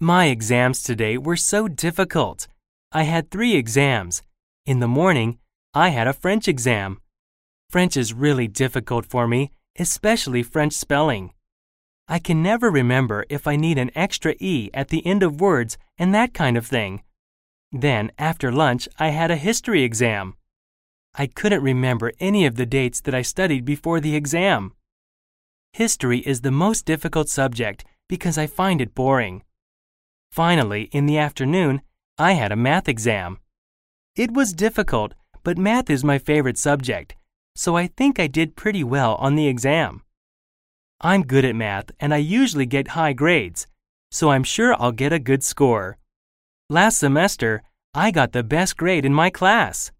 My exams today were so difficult. I had three exams. In the morning, I had a French exam. French is really difficult for me, especially French spelling. I can never remember if I need an extra E at the end of words and that kind of thing. Then, after lunch, I had a history exam. I couldn't remember any of the dates that I studied before the exam. History is the most difficult subject because I find it boring. Finally, in the afternoon, I had a math exam. It was difficult, but math is my favorite subject, so I think I did pretty well on the exam. I'm good at math and I usually get high grades, so I'm sure I'll get a good score. Last semester, I got the best grade in my class.